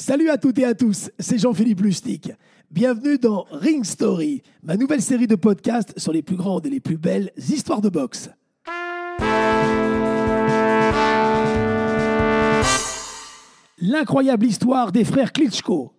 Salut à toutes et à tous, c'est Jean-Philippe Lustig. Bienvenue dans Ring Story, ma nouvelle série de podcasts sur les plus grandes et les plus belles histoires de boxe. L'incroyable histoire des frères Klitschko.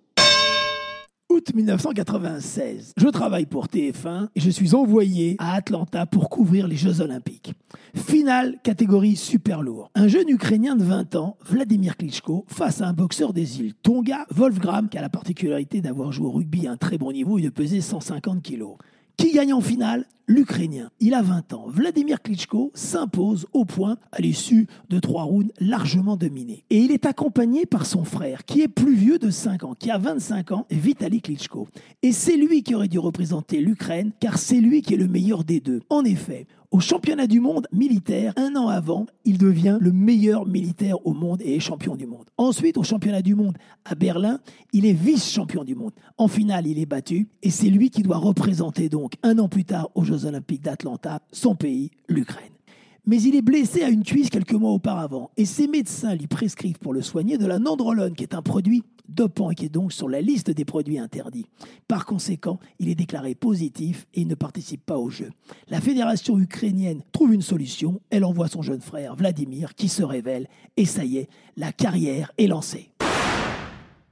Août 1996. Je travaille pour TF1 et je suis envoyé à Atlanta pour couvrir les Jeux Olympiques. Finale catégorie super lourd. Un jeune Ukrainien de 20 ans, Vladimir Klitschko, face à un boxeur des îles Tonga, Wolfgram, qui a la particularité d'avoir joué au rugby à un très bon niveau et de peser 150 kilos. Qui gagne en finale L'Ukrainien. Il a 20 ans. Vladimir Klitschko s'impose au point à l'issue de trois rounds largement dominés. Et il est accompagné par son frère, qui est plus vieux de 5 ans, qui a 25 ans, Vitaly Klitschko. Et c'est lui qui aurait dû représenter l'Ukraine, car c'est lui qui est le meilleur des deux. En effet, au championnat du monde militaire, un an avant, il devient le meilleur militaire au monde et est champion du monde. Ensuite, au championnat du monde à Berlin, il est vice-champion du monde. En finale, il est battu et c'est lui qui doit représenter donc un an plus tard aux Jeux olympiques d'Atlanta son pays, l'Ukraine. Mais il est blessé à une cuisse quelques mois auparavant et ses médecins lui prescrivent pour le soigner de la nandrolone, qui est un produit dopant et qui est donc sur la liste des produits interdits. Par conséquent, il est déclaré positif et il ne participe pas au jeu. La fédération ukrainienne trouve une solution, elle envoie son jeune frère Vladimir qui se révèle et ça y est, la carrière est lancée.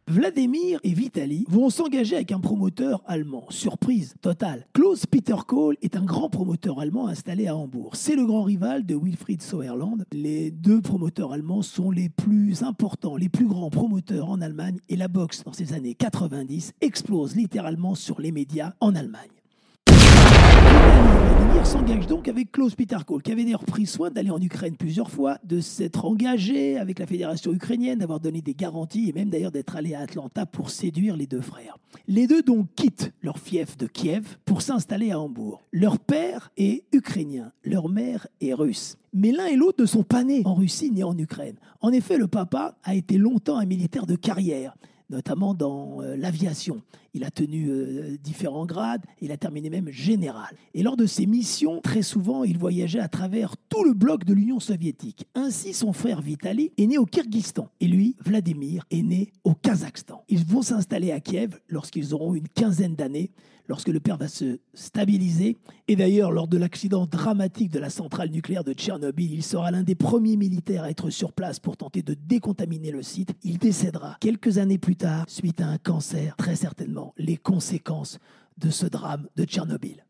Vladimir et Vitali vont s'engager avec un promoteur allemand. Surprise totale. Klaus Peter Kohl est un grand promoteur allemand installé à Hambourg. C'est le grand rival de Wilfried Sauerland. Les deux promoteurs allemands sont les plus importants, les plus grands promoteurs en Allemagne et la boxe dans ces années 90 explose littéralement sur les médias en Allemagne s'engage donc avec Klaus Peter Kohl, qui avait d'ailleurs pris soin d'aller en Ukraine plusieurs fois, de s'être engagé avec la fédération ukrainienne, d'avoir donné des garanties et même d'ailleurs d'être allé à Atlanta pour séduire les deux frères. Les deux donc quittent leur fief de Kiev pour s'installer à Hambourg. Leur père est ukrainien, leur mère est russe. Mais l'un et l'autre ne sont pas nés en Russie ni en Ukraine. En effet, le papa a été longtemps un militaire de carrière notamment dans euh, l'aviation. Il a tenu euh, différents grades, il a terminé même général. Et lors de ses missions, très souvent, il voyageait à travers tout le bloc de l'Union soviétique. Ainsi, son frère Vitali est né au Kyrgyzstan et lui, Vladimir, est né au Kazakhstan. Ils vont s'installer à Kiev lorsqu'ils auront une quinzaine d'années lorsque le père va se stabiliser. Et d'ailleurs, lors de l'accident dramatique de la centrale nucléaire de Tchernobyl, il sera l'un des premiers militaires à être sur place pour tenter de décontaminer le site. Il décédera quelques années plus tard suite à un cancer, très certainement les conséquences de ce drame de Tchernobyl.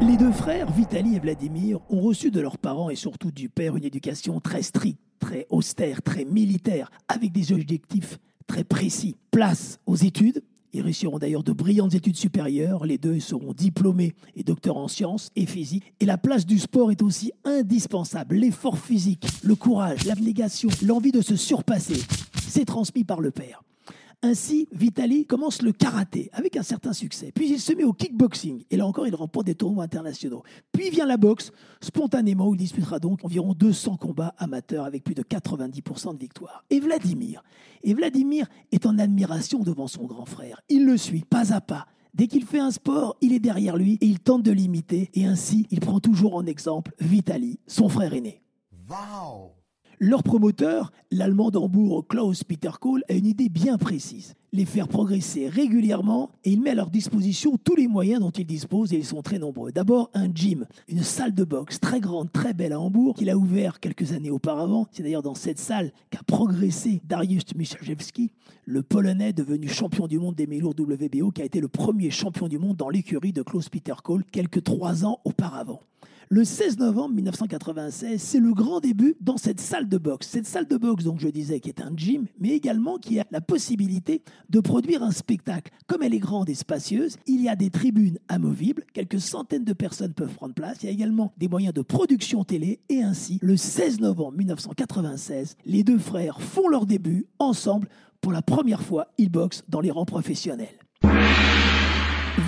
Les deux frères, Vitali et Vladimir, ont reçu de leurs parents et surtout du père une éducation très stricte, très austère, très militaire, avec des objectifs très précis. Place aux études. Ils réussiront d'ailleurs de brillantes études supérieures. Les deux seront diplômés et docteurs en sciences et physique. Et la place du sport est aussi indispensable. L'effort physique, le courage, l'abnégation, l'envie de se surpasser, c'est transmis par le père. Ainsi, Vitali commence le karaté avec un certain succès. Puis il se met au kickboxing. Et là encore, il remporte des tournois internationaux. Puis vient la boxe, spontanément, il disputera donc environ 200 combats amateurs avec plus de 90% de victoires. Et Vladimir. Et Vladimir est en admiration devant son grand frère. Il le suit pas à pas. Dès qu'il fait un sport, il est derrière lui et il tente de l'imiter. Et ainsi, il prend toujours en exemple Vitali, son frère aîné. Wow leur promoteur, l'allemand d'Hambourg Klaus Peter Kohl, a une idée bien précise les faire progresser régulièrement et il met à leur disposition tous les moyens dont il dispose et ils sont très nombreux. D'abord un gym, une salle de boxe très grande, très belle à Hambourg qu'il a ouvert quelques années auparavant. C'est d'ailleurs dans cette salle qu'a progressé Dariusz Michalewski, le Polonais devenu champion du monde des mélours WBO qui a été le premier champion du monde dans l'écurie de Klaus Peter Kohl quelques trois ans auparavant. Le 16 novembre 1996, c'est le grand début dans cette salle de boxe. Cette salle de boxe, donc je disais, qui est un gym, mais également qui a la possibilité de produire un spectacle. Comme elle est grande et spacieuse, il y a des tribunes amovibles, quelques centaines de personnes peuvent prendre place. Il y a également des moyens de production télé et ainsi, le 16 novembre 1996, les deux frères font leur début ensemble. Pour la première fois, ils boxent dans les rangs professionnels.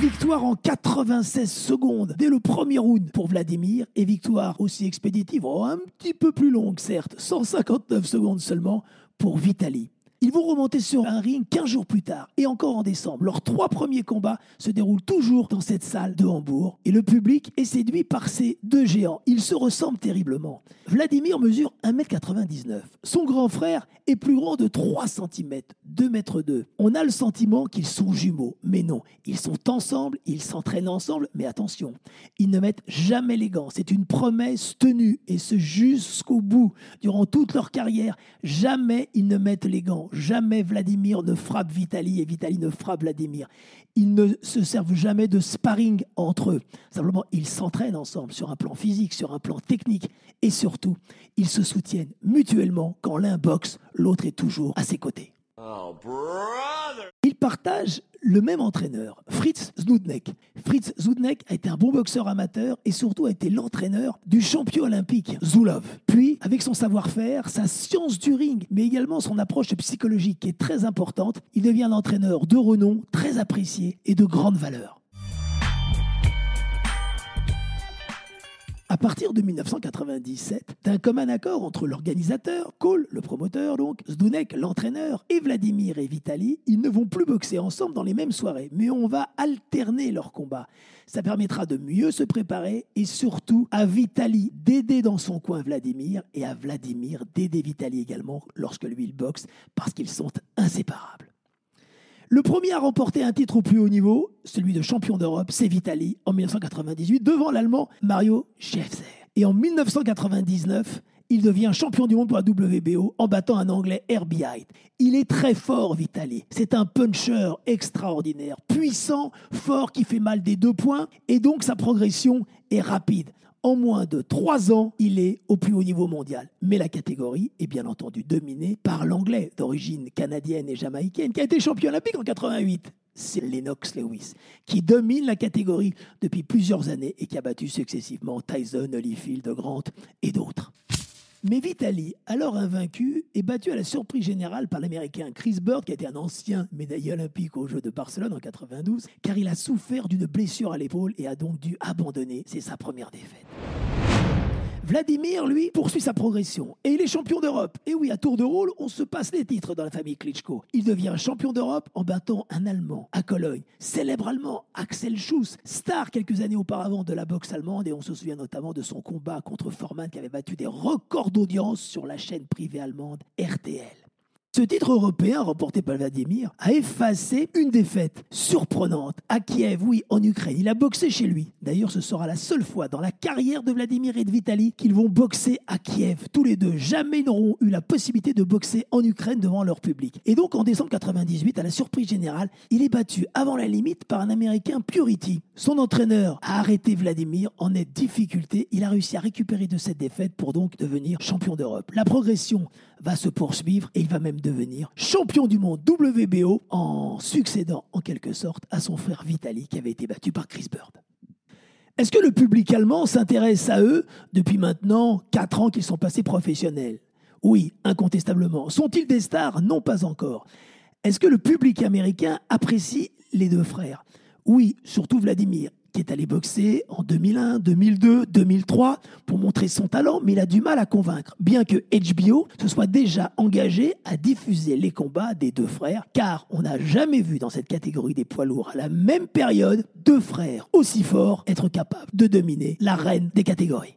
Victoire en 96 secondes dès le premier round pour Vladimir et victoire aussi expéditive, oh, un petit peu plus longue certes, 159 secondes seulement pour Vitali. Ils vont remonter sur un ring 15 jours plus tard et encore en décembre. Leurs trois premiers combats se déroulent toujours dans cette salle de Hambourg et le public est séduit par ces deux géants. Ils se ressemblent terriblement. Vladimir mesure 1m99. Son grand frère est plus grand de 3 cm, 2 m 2. On a le sentiment qu'ils sont jumeaux, mais non, ils sont ensemble, ils s'entraînent ensemble, mais attention, ils ne mettent jamais les gants. C'est une promesse tenue et ce jusqu'au bout, durant toute leur carrière, jamais ils ne mettent les gants. Jamais Vladimir ne frappe Vitali et Vitali ne frappe Vladimir. Ils ne se servent jamais de sparring entre eux. Simplement, ils s'entraînent ensemble sur un plan physique, sur un plan technique et surtout, ils se soutiennent mutuellement quand l'un boxe, l'autre est toujours à ses côtés. Oh, ils partagent le même entraîneur, Fritz Zudnek. Fritz Zudnek a été un bon boxeur amateur et surtout a été l'entraîneur du champion olympique Zulov. Puis, avec son savoir-faire, sa science du ring, mais également son approche psychologique qui est très importante, il devient un entraîneur de renom, très apprécié et de grande valeur. À partir de 1997, d'un commun accord entre l'organisateur, Cole, le promoteur donc, Zdunek, l'entraîneur, et Vladimir et Vitali, ils ne vont plus boxer ensemble dans les mêmes soirées, mais on va alterner leurs combats. Ça permettra de mieux se préparer et surtout à Vitali d'aider dans son coin Vladimir et à Vladimir d'aider Vitali également lorsque lui il boxe parce qu'ils sont inséparables. Le premier à remporter un titre au plus haut niveau, celui de champion d'Europe, c'est Vitali en 1998 devant l'Allemand Mario Schäfer. Et en 1999, il devient champion du monde pour la WBO en battant un Anglais Herbie Il est très fort, Vitali. C'est un puncher extraordinaire, puissant, fort, qui fait mal des deux points, et donc sa progression est rapide en moins de trois ans, il est au plus haut niveau mondial. Mais la catégorie est bien entendu dominée par l'anglais d'origine canadienne et jamaïcaine qui a été champion olympique en 88. C'est Lennox Lewis qui domine la catégorie depuis plusieurs années et qui a battu successivement Tyson, Holyfield, Grant et d'autres. Mais Vitali, alors invaincu, est battu à la surprise générale par l'Américain Chris Bird, qui a été un ancien médaillé olympique aux Jeux de Barcelone en 92, car il a souffert d'une blessure à l'épaule et a donc dû abandonner. C'est sa première défaite. Vladimir, lui, poursuit sa progression et il est champion d'Europe. Et oui, à tour de rôle, on se passe les titres dans la famille Klitschko. Il devient champion d'Europe en battant un Allemand à Cologne, célèbre Allemand, Axel Schuss, star quelques années auparavant de la boxe allemande. Et on se souvient notamment de son combat contre Forman qui avait battu des records d'audience sur la chaîne privée allemande RTL. Ce titre européen remporté par Vladimir a effacé une défaite surprenante à Kiev, oui, en Ukraine. Il a boxé chez lui. D'ailleurs, ce sera la seule fois dans la carrière de Vladimir et de Vitali qu'ils vont boxer à Kiev. Tous les deux, jamais n'auront eu la possibilité de boxer en Ukraine devant leur public. Et donc, en décembre 98, à la surprise générale, il est battu avant la limite par un Américain Purity. Son entraîneur a arrêté Vladimir en nette difficulté. Il a réussi à récupérer de cette défaite pour donc devenir champion d'Europe. La progression va se poursuivre et il va même devenir champion du monde WBO en succédant en quelque sorte à son frère Vitali qui avait été battu par Chris Bird. Est-ce que le public allemand s'intéresse à eux depuis maintenant 4 ans qu'ils sont passés professionnels? Oui, incontestablement. Sont-ils des stars? Non, pas encore. Est-ce que le public américain apprécie les deux frères? Oui, surtout Vladimir qui est allé boxer en 2001, 2002, 2003 pour montrer son talent, mais il a du mal à convaincre, bien que HBO se soit déjà engagé à diffuser les combats des deux frères, car on n'a jamais vu dans cette catégorie des poids lourds à la même période deux frères aussi forts être capables de dominer la reine des catégories.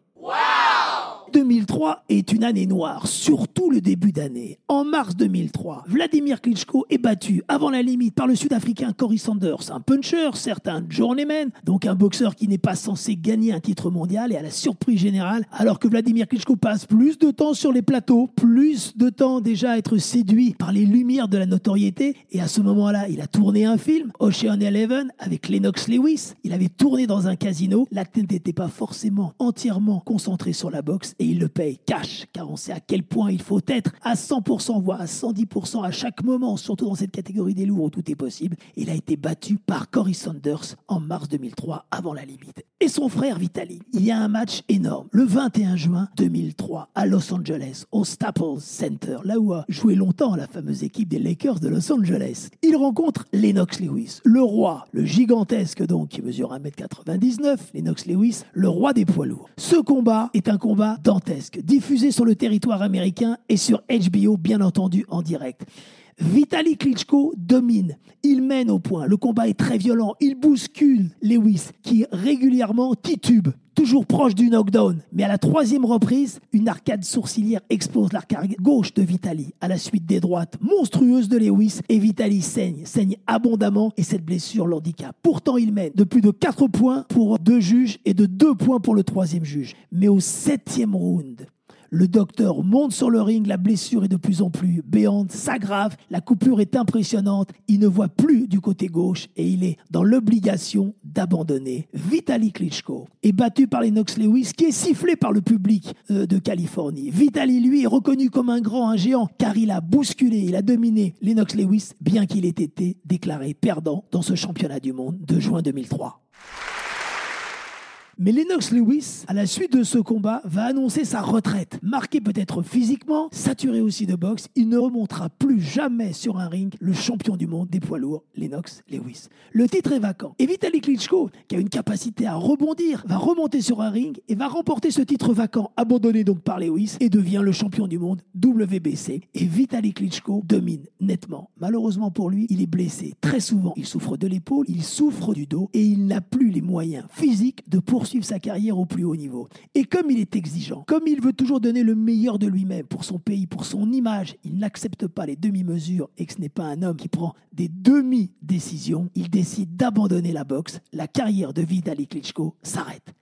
2003 est une année noire, surtout le début d'année. En mars 2003, Vladimir Klitschko est battu avant la limite par le Sud-Africain Cory Sanders, un puncher, certes un journeyman, donc un boxeur qui n'est pas censé gagner un titre mondial et à la surprise générale, alors que Vladimir Klitschko passe plus de temps sur les plateaux, plus de temps déjà à être séduit par les lumières de la notoriété, et à ce moment-là, il a tourné un film, Ocean Eleven, avec Lennox Lewis, il avait tourné dans un casino, la tête n'était pas forcément entièrement concentrée sur la boxe, et il le paye cash, car on sait à quel point il faut être à 100%, voire à 110% à chaque moment, surtout dans cette catégorie des lourds où tout est possible. Il a été battu par Cory Sanders en mars 2003, avant la limite. Et son frère Vitali, il y a un match énorme, le 21 juin 2003, à Los Angeles, au Staples Center, là où a joué longtemps la fameuse équipe des Lakers de Los Angeles. Il rencontre Lennox Lewis, le roi, le gigantesque donc, qui mesure 1m99, Lennox Lewis, le roi des poids lourds. Ce combat est un combat dantesque diffusé sur le territoire américain et sur HBO, bien entendu, en direct. Vitali Klitschko domine. Il mène au point. Le combat est très violent. Il bouscule Lewis, qui régulièrement titube toujours proche du knockdown. Mais à la troisième reprise, une arcade sourcilière explose l'arcade gauche de Vitali à la suite des droites monstrueuses de Lewis et Vitali saigne, saigne abondamment et cette blessure l'handicap. Pourtant, il mène de plus de 4 points pour deux juges et de 2 points pour le troisième juge. Mais au septième round, le docteur monte sur le ring, la blessure est de plus en plus béante, s'aggrave, la coupure est impressionnante, il ne voit plus du côté gauche et il est dans l'obligation d'abandonner. Vitali Klitschko est battu par Lennox Lewis qui est sifflé par le public euh, de Californie. Vitali, lui, est reconnu comme un grand, un géant, car il a bousculé, il a dominé Lennox Lewis, bien qu'il ait été déclaré perdant dans ce championnat du monde de juin 2003. Mais Lennox Lewis, à la suite de ce combat, va annoncer sa retraite. Marqué peut-être physiquement, saturé aussi de boxe, il ne remontera plus jamais sur un ring le champion du monde des poids lourds, Lennox Lewis. Le titre est vacant. Et Vitaly Klitschko, qui a une capacité à rebondir, va remonter sur un ring et va remporter ce titre vacant, abandonné donc par Lewis, et devient le champion du monde WBC. Et Vitaly Klitschko domine nettement. Malheureusement pour lui, il est blessé très souvent. Il souffre de l'épaule, il souffre du dos et il n'a plus les moyens physiques de poursuivre sa carrière au plus haut niveau. Et comme il est exigeant, comme il veut toujours donner le meilleur de lui-même pour son pays, pour son image, il n'accepte pas les demi-mesures et que ce n'est pas un homme qui prend des demi-décisions, il décide d'abandonner la boxe. La carrière de Vitaly Klitschko s'arrête.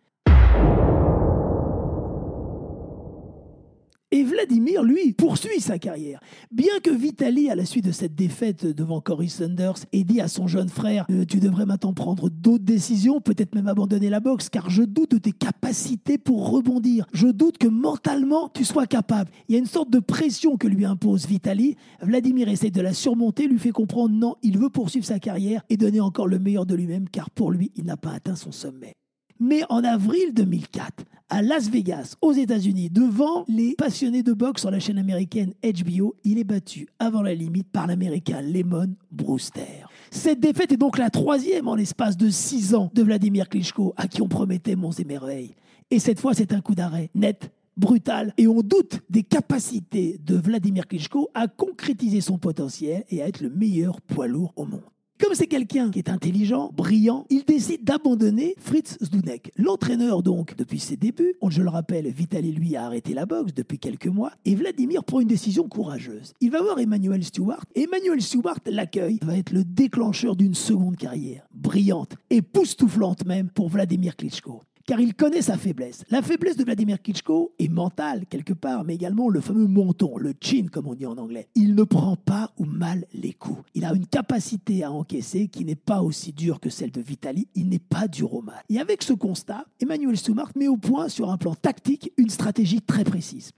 Et Vladimir, lui, poursuit sa carrière. Bien que Vitali, à la suite de cette défaite devant Cory Sanders, ait dit à son jeune frère euh, Tu devrais maintenant prendre d'autres décisions, peut-être même abandonner la boxe, car je doute de tes capacités pour rebondir. Je doute que mentalement tu sois capable. Il y a une sorte de pression que lui impose Vitali. Vladimir essaie de la surmonter, lui fait comprendre non, il veut poursuivre sa carrière et donner encore le meilleur de lui-même, car pour lui, il n'a pas atteint son sommet. Mais en avril 2004, à Las Vegas, aux États-Unis, devant les passionnés de boxe sur la chaîne américaine HBO, il est battu avant la limite par l'américain Lemon Brewster. Cette défaite est donc la troisième en l'espace de six ans de Vladimir Klitschko, à qui on promettait monts et merveilles. Et cette fois, c'est un coup d'arrêt net, brutal, et on doute des capacités de Vladimir Klitschko à concrétiser son potentiel et à être le meilleur poids lourd au monde. Comme c'est quelqu'un qui est intelligent, brillant, il décide d'abandonner Fritz Zdunek. L'entraîneur donc, depuis ses débuts, je le rappelle, Vitali lui a arrêté la boxe depuis quelques mois, et Vladimir prend une décision courageuse. Il va voir Emmanuel Stewart, Emmanuel Stewart l'accueille, va être le déclencheur d'une seconde carrière, brillante, et époustouflante même pour Vladimir Klitschko car il connaît sa faiblesse. La faiblesse de Vladimir Klitschko est mentale quelque part, mais également le fameux menton, le chin comme on dit en anglais. Il ne prend pas ou mal les coups. Il a une capacité à encaisser qui n'est pas aussi dure que celle de Vitali. Il n'est pas dur au mal. Et avec ce constat, Emmanuel Soumart met au point sur un plan tactique une stratégie très précise.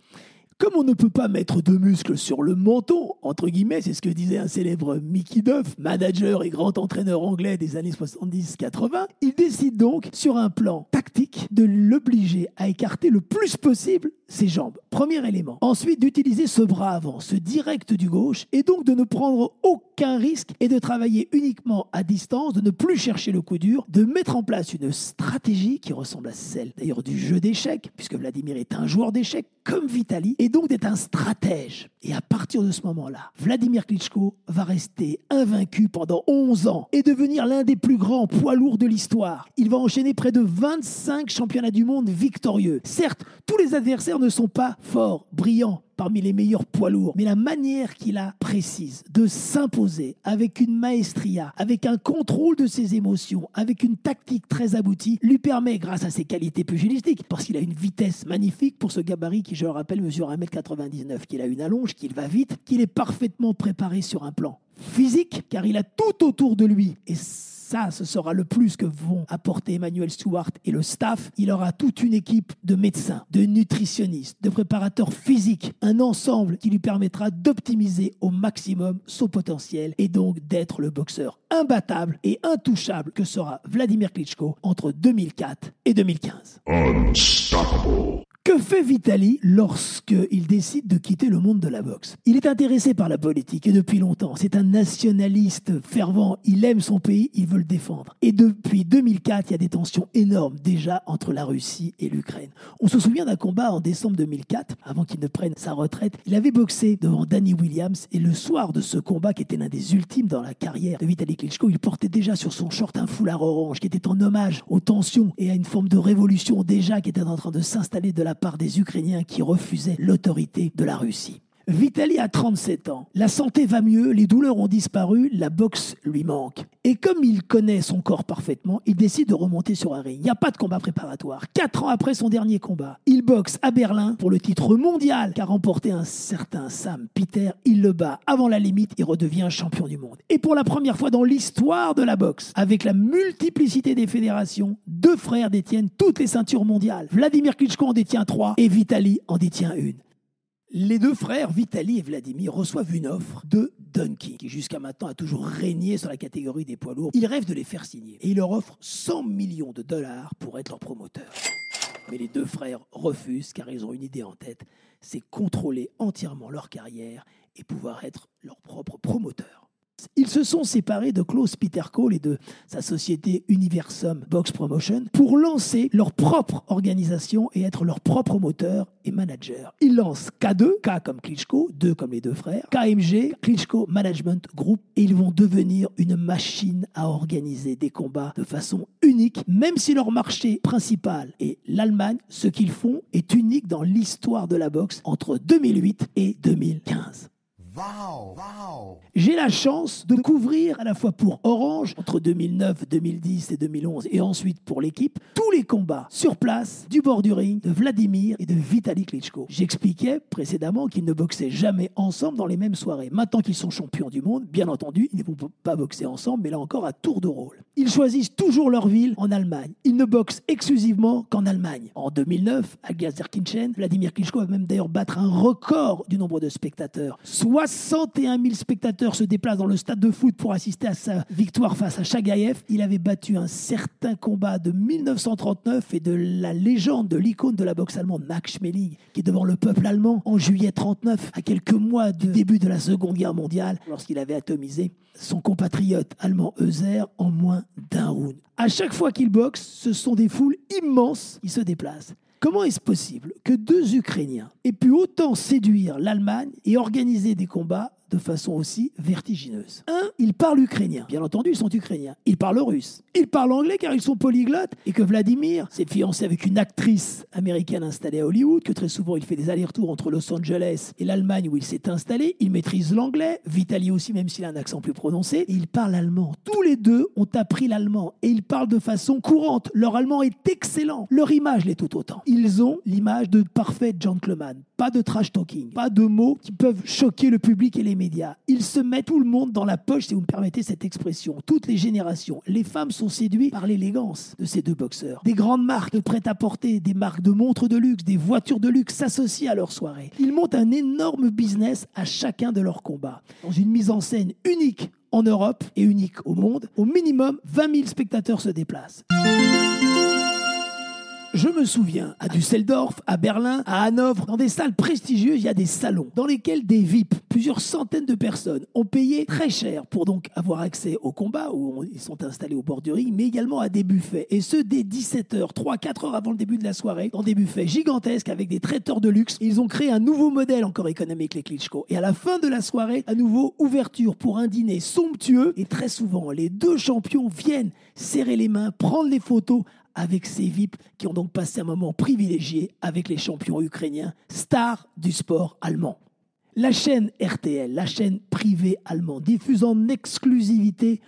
Comme on ne peut pas mettre de muscles sur le menton, entre guillemets, c'est ce que disait un célèbre Mickey Duff, manager et grand entraîneur anglais des années 70-80, il décide donc, sur un plan tactique, de l'obliger à écarter le plus possible ses jambes. Premier élément. Ensuite, d'utiliser ce bras avant, ce direct du gauche, et donc de ne prendre aucun risque et de travailler uniquement à distance, de ne plus chercher le coup dur, de mettre en place une stratégie qui ressemble à celle d'ailleurs du jeu d'échecs, puisque Vladimir est un joueur d'échecs comme Vitali, donc d'être un stratège. Et à partir de ce moment-là, Vladimir Klitschko va rester invaincu pendant 11 ans et devenir l'un des plus grands poids lourds de l'histoire. Il va enchaîner près de 25 championnats du monde victorieux. Certes, tous les adversaires ne sont pas forts, brillants, parmi les meilleurs poids lourds. Mais la manière qu'il a précise de s'imposer avec une maestria, avec un contrôle de ses émotions, avec une tactique très aboutie, lui permet, grâce à ses qualités pugilistiques, parce qu'il a une vitesse magnifique pour ce gabarit qui, je le rappelle, mesure 1m99, qu'il a une allonge, qu'il va vite, qu'il est parfaitement préparé sur un plan physique, car il a tout autour de lui. Et ça, ce sera le plus que vont apporter Emmanuel Stewart et le staff. Il aura toute une équipe de médecins, de nutritionnistes, de préparateurs physiques, un ensemble qui lui permettra d'optimiser au maximum son potentiel et donc d'être le boxeur imbattable et intouchable que sera Vladimir Klitschko entre 2004 et 2015. Unstoppable. Que fait Vitali lorsqu'il décide de quitter le monde de la boxe? Il est intéressé par la politique et depuis longtemps. C'est un nationaliste fervent. Il aime son pays, il veut le défendre. Et depuis 2004, il y a des tensions énormes déjà entre la Russie et l'Ukraine. On se souvient d'un combat en décembre 2004, avant qu'il ne prenne sa retraite. Il avait boxé devant Danny Williams et le soir de ce combat, qui était l'un des ultimes dans la carrière de Vitali Klitschko, il portait déjà sur son short un foulard orange qui était en hommage aux tensions et à une forme de révolution déjà qui était en train de s'installer de la part des Ukrainiens qui refusaient l'autorité de la Russie. Vitali a 37 ans. La santé va mieux, les douleurs ont disparu, la boxe lui manque. Et comme il connaît son corps parfaitement, il décide de remonter sur un ring. Il n'y a pas de combat préparatoire. Quatre ans après son dernier combat, il boxe à Berlin pour le titre mondial qu'a remporté un certain Sam Peter. Il le bat avant la limite et redevient champion du monde. Et pour la première fois dans l'histoire de la boxe, avec la multiplicité des fédérations, deux frères détiennent toutes les ceintures mondiales. Vladimir Klitschko en détient trois et Vitali en détient une. Les deux frères, Vitali et Vladimir, reçoivent une offre de Dunkin, qui jusqu'à maintenant a toujours régné sur la catégorie des poids lourds. Ils rêvent de les faire signer et ils leur offrent 100 millions de dollars pour être leur promoteur. Mais les deux frères refusent car ils ont une idée en tête, c'est contrôler entièrement leur carrière et pouvoir être leur propre promoteur. Ils se sont séparés de Klaus Peter Cole et de sa société Universum Box Promotion pour lancer leur propre organisation et être leur propre moteur et manager. Ils lancent K2, K comme Klitschko, 2 comme les deux frères, KMG, Klitschko Management Group, et ils vont devenir une machine à organiser des combats de façon unique, même si leur marché principal est l'Allemagne, ce qu'ils font est unique dans l'histoire de la boxe entre 2008 et 2015. J'ai la chance de couvrir à la fois pour Orange entre 2009, 2010 et 2011 et ensuite pour l'équipe tous les combats sur place du bord du ring de Vladimir et de Vitaly Klitschko. J'expliquais précédemment qu'ils ne boxaient jamais ensemble dans les mêmes soirées. Maintenant qu'ils sont champions du monde, bien entendu, ils ne vont pas boxer ensemble, mais là encore à tour de rôle. Ils choisissent toujours leur ville en Allemagne. Ils ne boxent exclusivement qu'en Allemagne. En 2009, à Gelsenkirchen, Vladimir Klitschko va même d'ailleurs battre un record du nombre de spectateurs. Soit 61 000 spectateurs se déplacent dans le stade de foot pour assister à sa victoire face à Chagayev. Il avait battu un certain combat de 1939 et de la légende de l'icône de la boxe allemande, Max Schmeling, qui est devant le peuple allemand en juillet 39, à quelques mois du début de la Seconde Guerre mondiale, lorsqu'il avait atomisé son compatriote allemand Euser en moins d'un round. À chaque fois qu'il boxe, ce sont des foules immenses qui se déplacent. Comment est-ce possible que deux Ukrainiens aient pu autant séduire l'Allemagne et organiser des combats de façon aussi vertigineuse. Un, ils parlent ukrainien. Bien entendu, ils sont ukrainiens. Ils parlent russe. Ils parlent anglais car ils sont polyglottes. Et que Vladimir s'est fiancé avec une actrice américaine installée à Hollywood, que très souvent il fait des allers-retours entre Los Angeles et l'Allemagne où il s'est installé. Il maîtrise l'anglais. Vitali aussi, même s'il a un accent plus prononcé. Et ils parlent allemand. Tous les deux ont appris l'allemand et ils parlent de façon courante. Leur allemand est excellent. Leur image l'est tout autant. Ils ont l'image de parfait gentleman. Pas de trash talking. Pas de mots qui peuvent choquer le public et les médias. Ils se mettent tout le monde dans la poche, si vous me permettez cette expression. Toutes les générations. Les femmes sont séduites par l'élégance de ces deux boxeurs. Des grandes marques de prêt-à-porter, des marques de montres de luxe, des voitures de luxe s'associent à leur soirée. Ils montent un énorme business à chacun de leurs combats. Dans une mise en scène unique en Europe et unique au monde. Au minimum, 20 000 spectateurs se déplacent. Je me souviens, à Düsseldorf, à Berlin, à Hanovre, dans des salles prestigieuses, il y a des salons dans lesquels des VIP, plusieurs centaines de personnes, ont payé très cher pour donc avoir accès au combat où ils sont installés au bord du ring, mais également à des buffets. Et ce, dès 17h, 3-4 heures avant le début de la soirée, dans des buffets gigantesques avec des traiteurs de luxe. Ils ont créé un nouveau modèle encore économique, les Klitschko. Et à la fin de la soirée, à nouveau, ouverture pour un dîner somptueux. Et très souvent, les deux champions viennent serrer les mains, prendre les photos avec ces VIP qui ont donc passé un moment privilégié avec les champions ukrainiens, stars du sport allemand. La chaîne RTL, la chaîne privée allemande, diffuse en exclusivité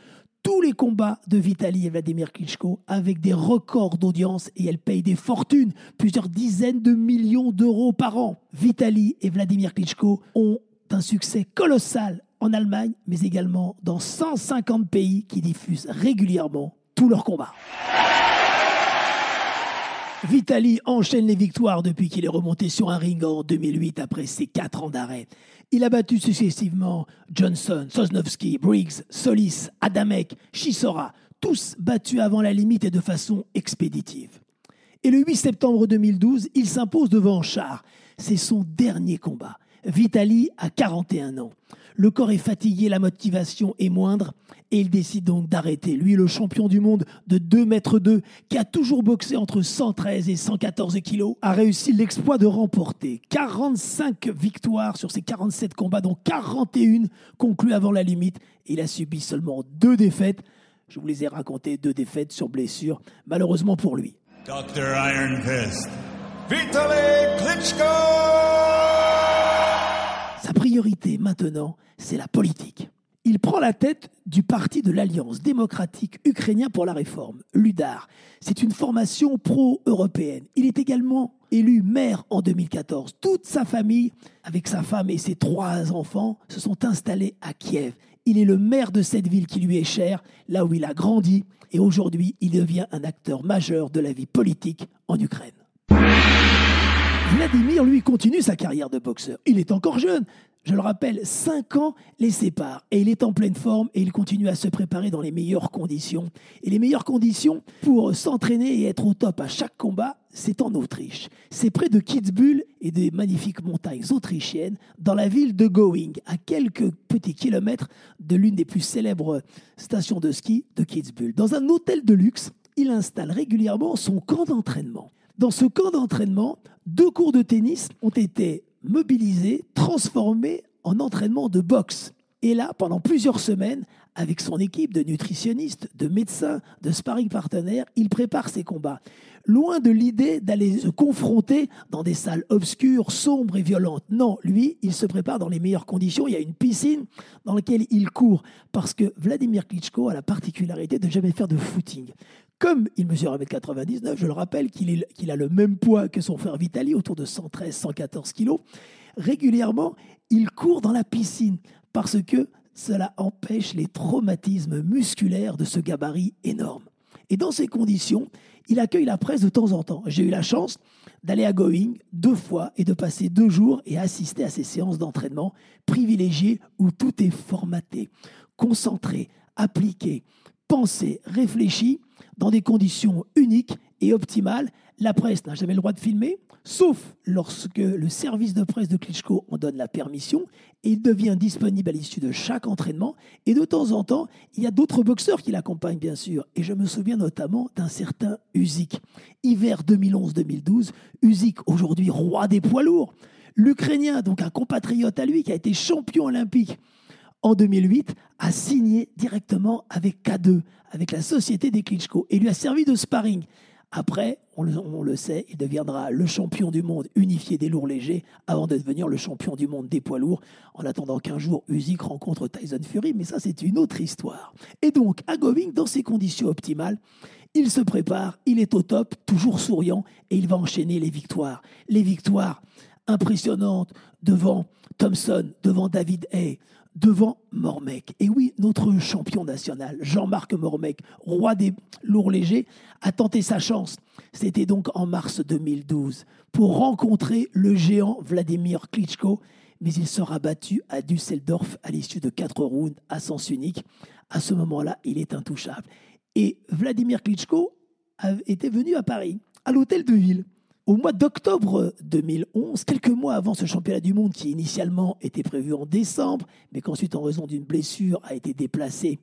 tous les combats de Vitaly et Vladimir Klitschko avec des records d'audience et elle paye des fortunes, plusieurs dizaines de millions d'euros par an. Vitaly et Vladimir Klitschko ont un succès colossal en Allemagne, mais également dans 150 pays qui diffusent régulièrement tous leurs combats. Vitali enchaîne les victoires depuis qu'il est remonté sur un ring en 2008 après ses quatre ans d'arrêt. Il a battu successivement Johnson, Sosnowski, Briggs, Solis, Adamek, Chisora, tous battus avant la limite et de façon expéditive. Et le 8 septembre 2012, il s'impose devant Char. C'est son dernier combat. Vitali a 41 ans. Le corps est fatigué, la motivation est moindre et il décide donc d'arrêter. Lui, le champion du monde de 2 mètres 2, qui a toujours boxé entre 113 et 114 kilos, a réussi l'exploit de remporter 45 victoires sur ses 47 combats, dont 41 conclus avant la limite. Il a subi seulement deux défaites. Je vous les ai racontées, deux défaites sur blessure, malheureusement pour lui. Dr. Iron Fist, Vitaly Klitschko Sa priorité maintenant, c'est la politique. Il prend la tête du parti de l'Alliance démocratique ukrainien pour la réforme, l'UDAR. C'est une formation pro-européenne. Il est également élu maire en 2014. Toute sa famille, avec sa femme et ses trois enfants, se sont installés à Kiev. Il est le maire de cette ville qui lui est chère, là où il a grandi, et aujourd'hui il devient un acteur majeur de la vie politique en Ukraine. Vladimir, lui, continue sa carrière de boxeur. Il est encore jeune, je le rappelle, 5 ans les séparent et il est en pleine forme et il continue à se préparer dans les meilleures conditions. Et les meilleures conditions pour s'entraîner et être au top à chaque combat, c'est en Autriche. C'est près de Kitzbühel et des magnifiques montagnes autrichiennes dans la ville de Going, à quelques petits kilomètres de l'une des plus célèbres stations de ski de Kitzbühel. Dans un hôtel de luxe, il installe régulièrement son camp d'entraînement. Dans ce camp d'entraînement, deux cours de tennis ont été mobilisé, transformé en entraînement de boxe. Et là, pendant plusieurs semaines, avec son équipe de nutritionnistes, de médecins, de sparring partenaires, il prépare ses combats. Loin de l'idée d'aller se confronter dans des salles obscures, sombres et violentes. Non, lui, il se prépare dans les meilleures conditions. Il y a une piscine dans laquelle il court. Parce que Vladimir Klitschko a la particularité de jamais faire de footing. Comme il mesure 1m99, je le rappelle qu'il a le même poids que son frère Vitali, autour de 113-114 kg, régulièrement, il court dans la piscine parce que cela empêche les traumatismes musculaires de ce gabarit énorme. Et dans ces conditions, il accueille la presse de temps en temps. J'ai eu la chance d'aller à Going deux fois et de passer deux jours et assister à ces séances d'entraînement privilégiées où tout est formaté, concentré, appliqué, pensé, réfléchi dans des conditions uniques et optimales. La presse n'a jamais le droit de filmer, sauf lorsque le service de presse de Klitschko en donne la permission et il devient disponible à l'issue de chaque entraînement. Et de temps en temps, il y a d'autres boxeurs qui l'accompagnent, bien sûr. Et je me souviens notamment d'un certain Usyk. Hiver 2011-2012, Usyk, aujourd'hui roi des poids lourds. L'Ukrainien, donc un compatriote à lui, qui a été champion olympique en 2008, a signé directement avec K2, avec la société des Klitschko, et lui a servi de sparring. Après, on le, sait, il deviendra le champion du monde unifié des lourds légers avant de devenir le champion du monde des poids lourds, en attendant qu'un jour Usyk rencontre Tyson Fury, mais ça c'est une autre histoire. Et donc, à Goving, dans ces conditions optimales, il se prépare, il est au top, toujours souriant, et il va enchaîner les victoires. Les victoires impressionnantes devant Thompson, devant David Hay, devant Mormec. Et oui, notre champion national, Jean-Marc Mormec, roi des lourds légers, a tenté sa chance. C'était donc en mars 2012 pour rencontrer le géant Vladimir Klitschko, mais il sera battu à Düsseldorf à l'issue de quatre rounds à sens unique. À ce moment-là, il est intouchable. Et Vladimir Klitschko était venu à Paris, à l'hôtel de ville. Au mois d'octobre 2011, quelques mois avant ce championnat du monde qui initialement était prévu en décembre, mais qu'ensuite en raison d'une blessure a été déplacé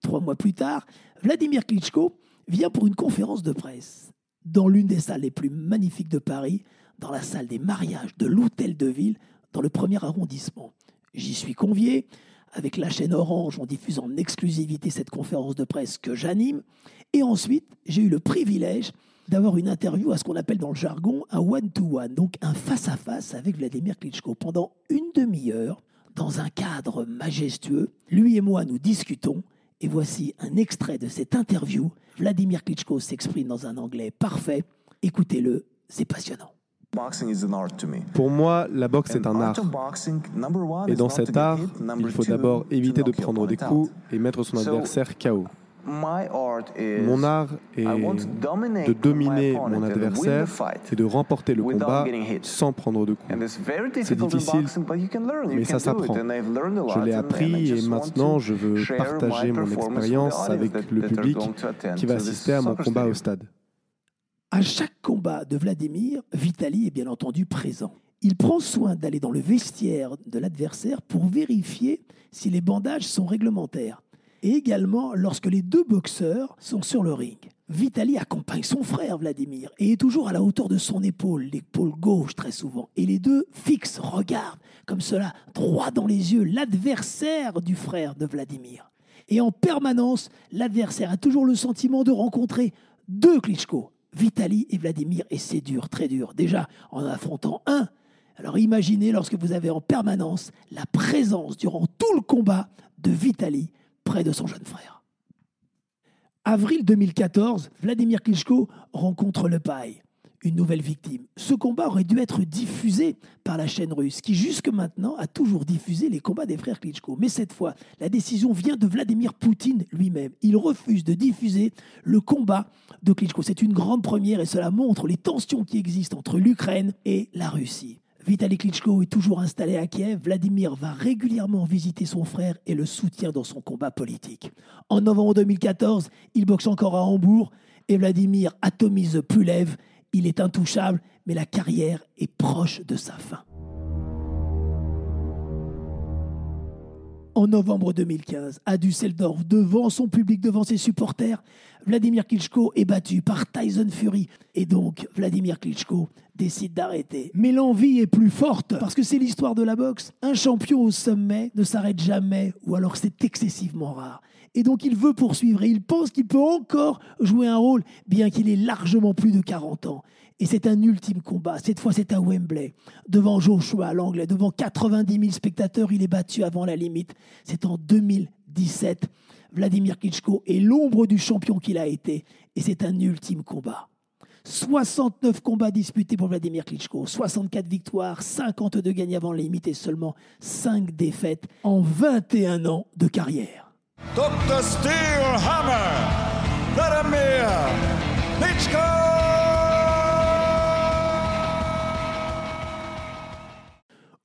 trois mois plus tard, Vladimir Klitschko vient pour une conférence de presse dans l'une des salles les plus magnifiques de Paris, dans la salle des mariages de l'hôtel de ville, dans le premier arrondissement. J'y suis convié. Avec la chaîne Orange, on diffuse en exclusivité cette conférence de presse que j'anime. Et ensuite, j'ai eu le privilège d'avoir une interview à ce qu'on appelle dans le jargon un one-to-one, donc un face-à-face avec Vladimir Klitschko. Pendant une demi-heure, dans un cadre majestueux, lui et moi nous discutons. Et voici un extrait de cette interview. Vladimir Klitschko s'exprime dans un anglais parfait. Écoutez-le, c'est passionnant. Pour moi, la boxe est un art. Et dans cet art, il faut d'abord éviter de prendre des coups et mettre son adversaire KO. Mon art est de dominer mon adversaire et de remporter le combat sans prendre de coups. C'est difficile, mais ça s'apprend. Je l'ai appris et maintenant je veux partager mon expérience avec le public qui va assister à mon combat au stade. À chaque combat de Vladimir, Vitali est bien entendu présent. Il prend soin d'aller dans le vestiaire de l'adversaire pour vérifier si les bandages sont réglementaires. Et également lorsque les deux boxeurs sont sur le ring. Vitali accompagne son frère Vladimir et est toujours à la hauteur de son épaule, l'épaule gauche très souvent. Et les deux fixent, regardent comme cela, droit dans les yeux, l'adversaire du frère de Vladimir. Et en permanence, l'adversaire a toujours le sentiment de rencontrer deux Klitschko, Vitali et Vladimir, et c'est dur, très dur. Déjà, en affrontant un, alors imaginez lorsque vous avez en permanence la présence durant tout le combat de Vitali de son jeune frère. Avril 2014, Vladimir Klitschko rencontre le Paille, une nouvelle victime. Ce combat aurait dû être diffusé par la chaîne russe, qui jusque maintenant a toujours diffusé les combats des frères Klitschko. Mais cette fois, la décision vient de Vladimir Poutine lui-même. Il refuse de diffuser le combat de Klitschko. C'est une grande première et cela montre les tensions qui existent entre l'Ukraine et la Russie. Vitaly Klitschko est toujours installé à Kiev. Vladimir va régulièrement visiter son frère et le soutient dans son combat politique. En novembre 2014, il boxe encore à Hambourg et Vladimir atomise Pulev. Il est intouchable, mais la carrière est proche de sa fin. En novembre 2015, à Düsseldorf, devant son public, devant ses supporters, Vladimir Klitschko est battu par Tyson Fury. Et donc, Vladimir Klitschko décide d'arrêter. Mais l'envie est plus forte, parce que c'est l'histoire de la boxe. Un champion au sommet ne s'arrête jamais, ou alors c'est excessivement rare. Et donc il veut poursuivre, et il pense qu'il peut encore jouer un rôle, bien qu'il ait largement plus de 40 ans. Et c'est un ultime combat. Cette fois, c'est à Wembley, devant Joshua l'anglais, devant 90 000 spectateurs. Il est battu avant la limite. C'est en 2017. Vladimir Klitschko est l'ombre du champion qu'il a été. Et c'est un ultime combat. 69 combats disputés pour Vladimir Klitschko, 64 victoires, 52 gagnés avant la limite et seulement 5 défaites en 21 ans de carrière. Dr. Steel Hammer, Vladimir Klitschko!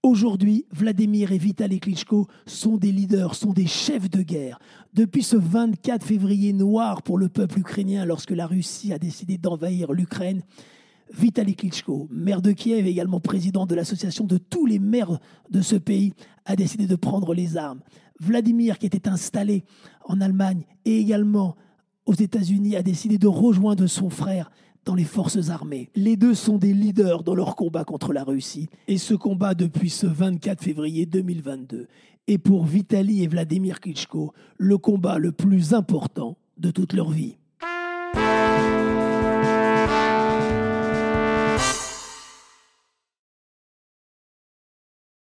Aujourd'hui, Vladimir et Vitaly Klitschko sont des leaders, sont des chefs de guerre. Depuis ce 24 février noir pour le peuple ukrainien, lorsque la Russie a décidé d'envahir l'Ukraine, Vitaly Klitschko, maire de Kiev et également président de l'association de tous les maires de ce pays, a décidé de prendre les armes. Vladimir, qui était installé en Allemagne et également aux États-Unis, a décidé de rejoindre son frère dans les forces armées. Les deux sont des leaders dans leur combat contre la Russie, et ce combat depuis ce 24 février 2022 est pour Vitali et Vladimir Klitschko le combat le plus important de toute leur vie.